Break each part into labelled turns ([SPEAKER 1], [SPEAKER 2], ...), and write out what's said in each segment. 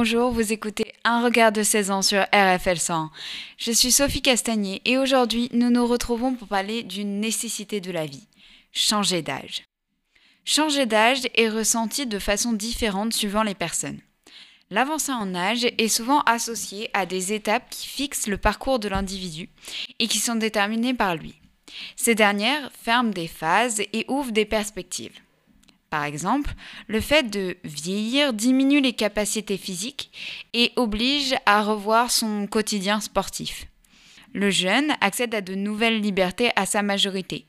[SPEAKER 1] Bonjour, vous écoutez Un regard de 16 ans sur RFL 100. Je suis Sophie Castagnier et aujourd'hui nous nous retrouvons pour parler d'une nécessité de la vie, changer d'âge. Changer d'âge est ressenti de façon différente suivant les personnes. L'avancée en âge est souvent associée à des étapes qui fixent le parcours de l'individu et qui sont déterminées par lui. Ces dernières ferment des phases et ouvrent des perspectives. Par exemple, le fait de vieillir diminue les capacités physiques et oblige à revoir son quotidien sportif. Le jeune accède à de nouvelles libertés à sa majorité.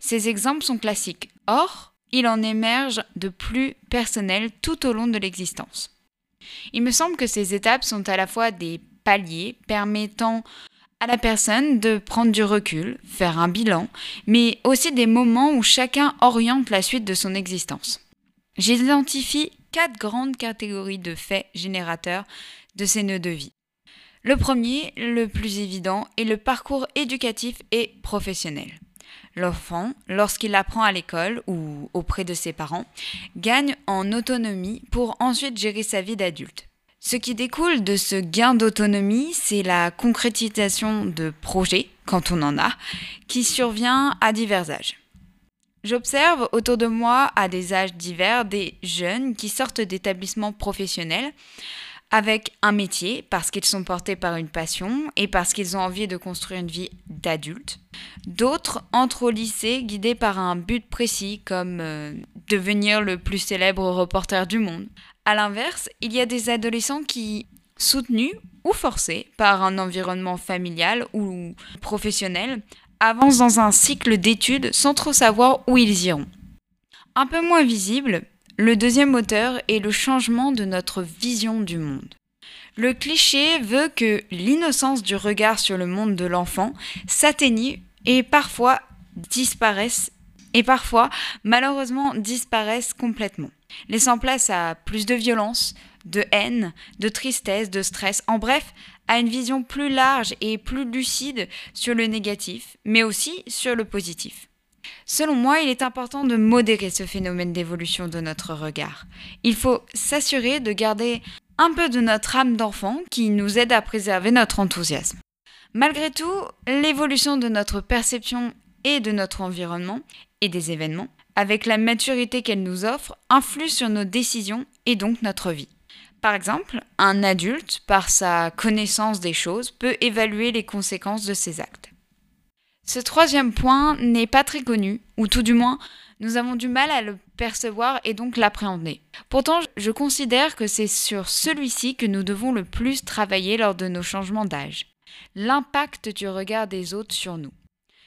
[SPEAKER 1] Ces exemples sont classiques. Or, il en émerge de plus personnels tout au long de l'existence. Il me semble que ces étapes sont à la fois des paliers permettant à la personne de prendre du recul, faire un bilan, mais aussi des moments où chacun oriente la suite de son existence. J'identifie quatre grandes catégories de faits générateurs de ces nœuds de vie. Le premier, le plus évident, est le parcours éducatif et professionnel. L'enfant, lorsqu'il apprend à l'école ou auprès de ses parents, gagne en autonomie pour ensuite gérer sa vie d'adulte. Ce qui découle de ce gain d'autonomie, c'est la concrétisation de projets, quand on en a, qui survient à divers âges. J'observe autour de moi, à des âges divers, des jeunes qui sortent d'établissements professionnels avec un métier parce qu'ils sont portés par une passion et parce qu'ils ont envie de construire une vie d'adulte. D'autres entrent au lycée guidés par un but précis comme euh, devenir le plus célèbre reporter du monde, a l'inverse, il y a des adolescents qui, soutenus ou forcés par un environnement familial ou professionnel, avancent dans un cycle d'études sans trop savoir où ils iront. Un peu moins visible, le deuxième moteur est le changement de notre vision du monde. Le cliché veut que l'innocence du regard sur le monde de l'enfant s'atténue et parfois disparaisse et parfois malheureusement disparaissent complètement laissant place à plus de violence, de haine, de tristesse, de stress, en bref, à une vision plus large et plus lucide sur le négatif, mais aussi sur le positif. Selon moi, il est important de modérer ce phénomène d'évolution de notre regard. Il faut s'assurer de garder un peu de notre âme d'enfant qui nous aide à préserver notre enthousiasme. Malgré tout, l'évolution de notre perception et de notre environnement et des événements avec la maturité qu'elle nous offre, influe sur nos décisions et donc notre vie. Par exemple, un adulte, par sa connaissance des choses, peut évaluer les conséquences de ses actes. Ce troisième point n'est pas très connu, ou tout du moins, nous avons du mal à le percevoir et donc l'appréhender. Pourtant, je considère que c'est sur celui-ci que nous devons le plus travailler lors de nos changements d'âge. L'impact du regard des autres sur nous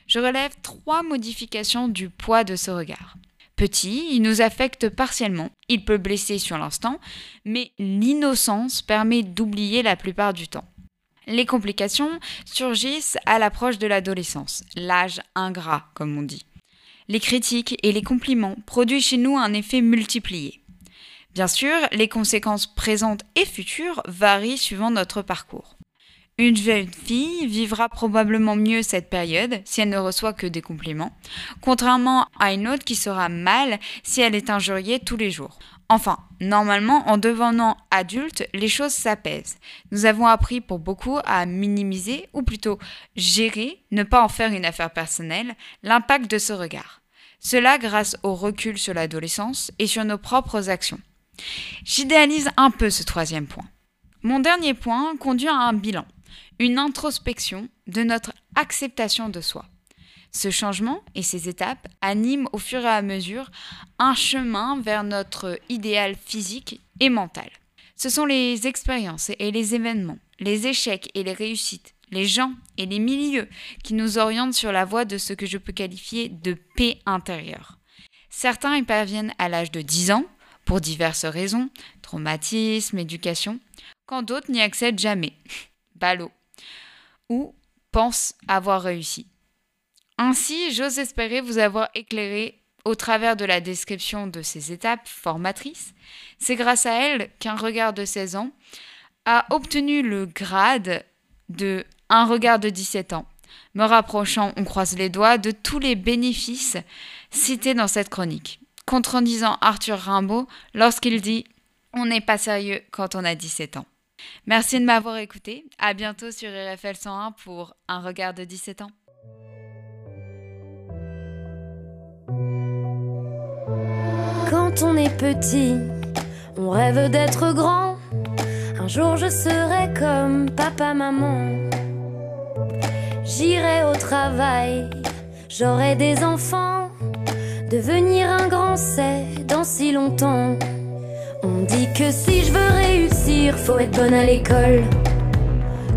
[SPEAKER 1] je relève trois modifications du poids de ce regard. Petit, il nous affecte partiellement, il peut blesser sur l'instant, mais l'innocence permet d'oublier la plupart du temps. Les complications surgissent à l'approche de l'adolescence, l'âge ingrat, comme on dit. Les critiques et les compliments produisent chez nous un effet multiplié. Bien sûr, les conséquences présentes et futures varient suivant notre parcours. Une jeune fille vivra probablement mieux cette période si elle ne reçoit que des compliments, contrairement à une autre qui sera mal si elle est injuriée tous les jours. Enfin, normalement, en devenant adulte, les choses s'apaisent. Nous avons appris pour beaucoup à minimiser, ou plutôt gérer, ne pas en faire une affaire personnelle, l'impact de ce regard. Cela grâce au recul sur l'adolescence et sur nos propres actions. J'idéalise un peu ce troisième point. Mon dernier point conduit à un bilan une introspection de notre acceptation de soi. Ce changement et ces étapes animent au fur et à mesure un chemin vers notre idéal physique et mental. Ce sont les expériences et les événements, les échecs et les réussites, les gens et les milieux qui nous orientent sur la voie de ce que je peux qualifier de paix intérieure. Certains y parviennent à l'âge de 10 ans, pour diverses raisons, traumatisme, éducation, quand d'autres n'y accèdent jamais. Ballot ou pense avoir réussi. Ainsi, j'ose espérer vous avoir éclairé au travers de la description de ces étapes formatrices. C'est grâce à elles qu'un regard de 16 ans a obtenu le grade de un regard de 17 ans, me rapprochant, on croise les doigts, de tous les bénéfices cités dans cette chronique, contredisant Arthur Rimbaud lorsqu'il dit On n'est pas sérieux quand on a 17 ans. Merci de m'avoir écouté. À bientôt sur RFL 101 pour Un regard de 17 ans.
[SPEAKER 2] Quand on est petit, on rêve d'être grand. Un jour je serai comme papa, maman. J'irai au travail, j'aurai des enfants. Devenir un grand, c'est dans si longtemps. On dit que si je veux réussir, faut être bonne à l'école.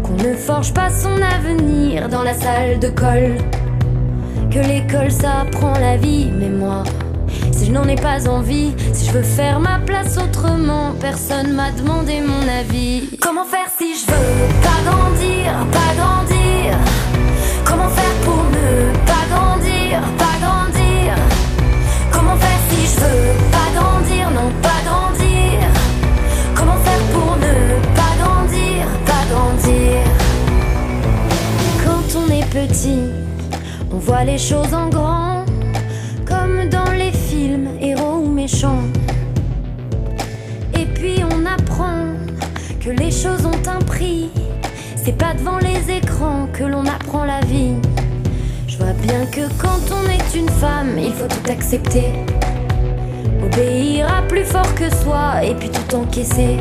[SPEAKER 2] Qu'on ne forge pas son avenir dans la salle de colle. Que l'école ça apprend la vie, mais moi, si je n'en ai pas envie, si je veux faire ma place autrement, personne m'a demandé mon avis. Comment faire si je veux pas grandir, pas grandir? Comment faire pour les choses en grand, comme dans les films, héros ou méchants. Et puis on apprend que les choses ont un prix. C'est pas devant les écrans que l'on apprend la vie. Je vois bien que quand on est une femme, il faut tout accepter. Obéir à plus fort que soi et puis tout encaisser.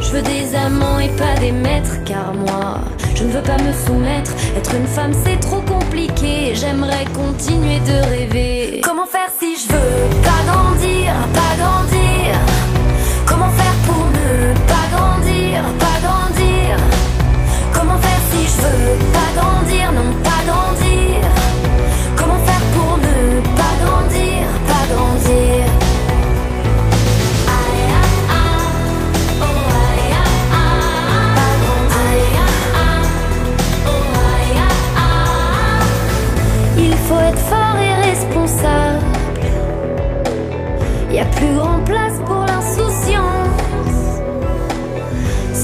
[SPEAKER 2] Je veux des amants et pas des maîtres, car moi, je ne veux pas me soumettre. Être une femme, c'est trop compliqué. J'aimerais continuer de rêver. Comment faire si je veux pas grandir, pas grandir?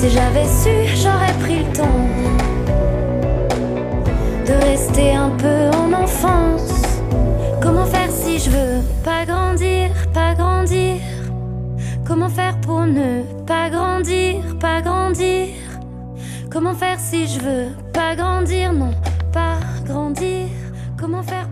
[SPEAKER 2] Si j'avais su, j'aurais pris le temps de rester un peu en enfance. Comment faire si je veux pas grandir, pas grandir? Comment faire pour ne pas grandir, pas grandir? Comment faire si je veux pas grandir, non, pas grandir. Comment faire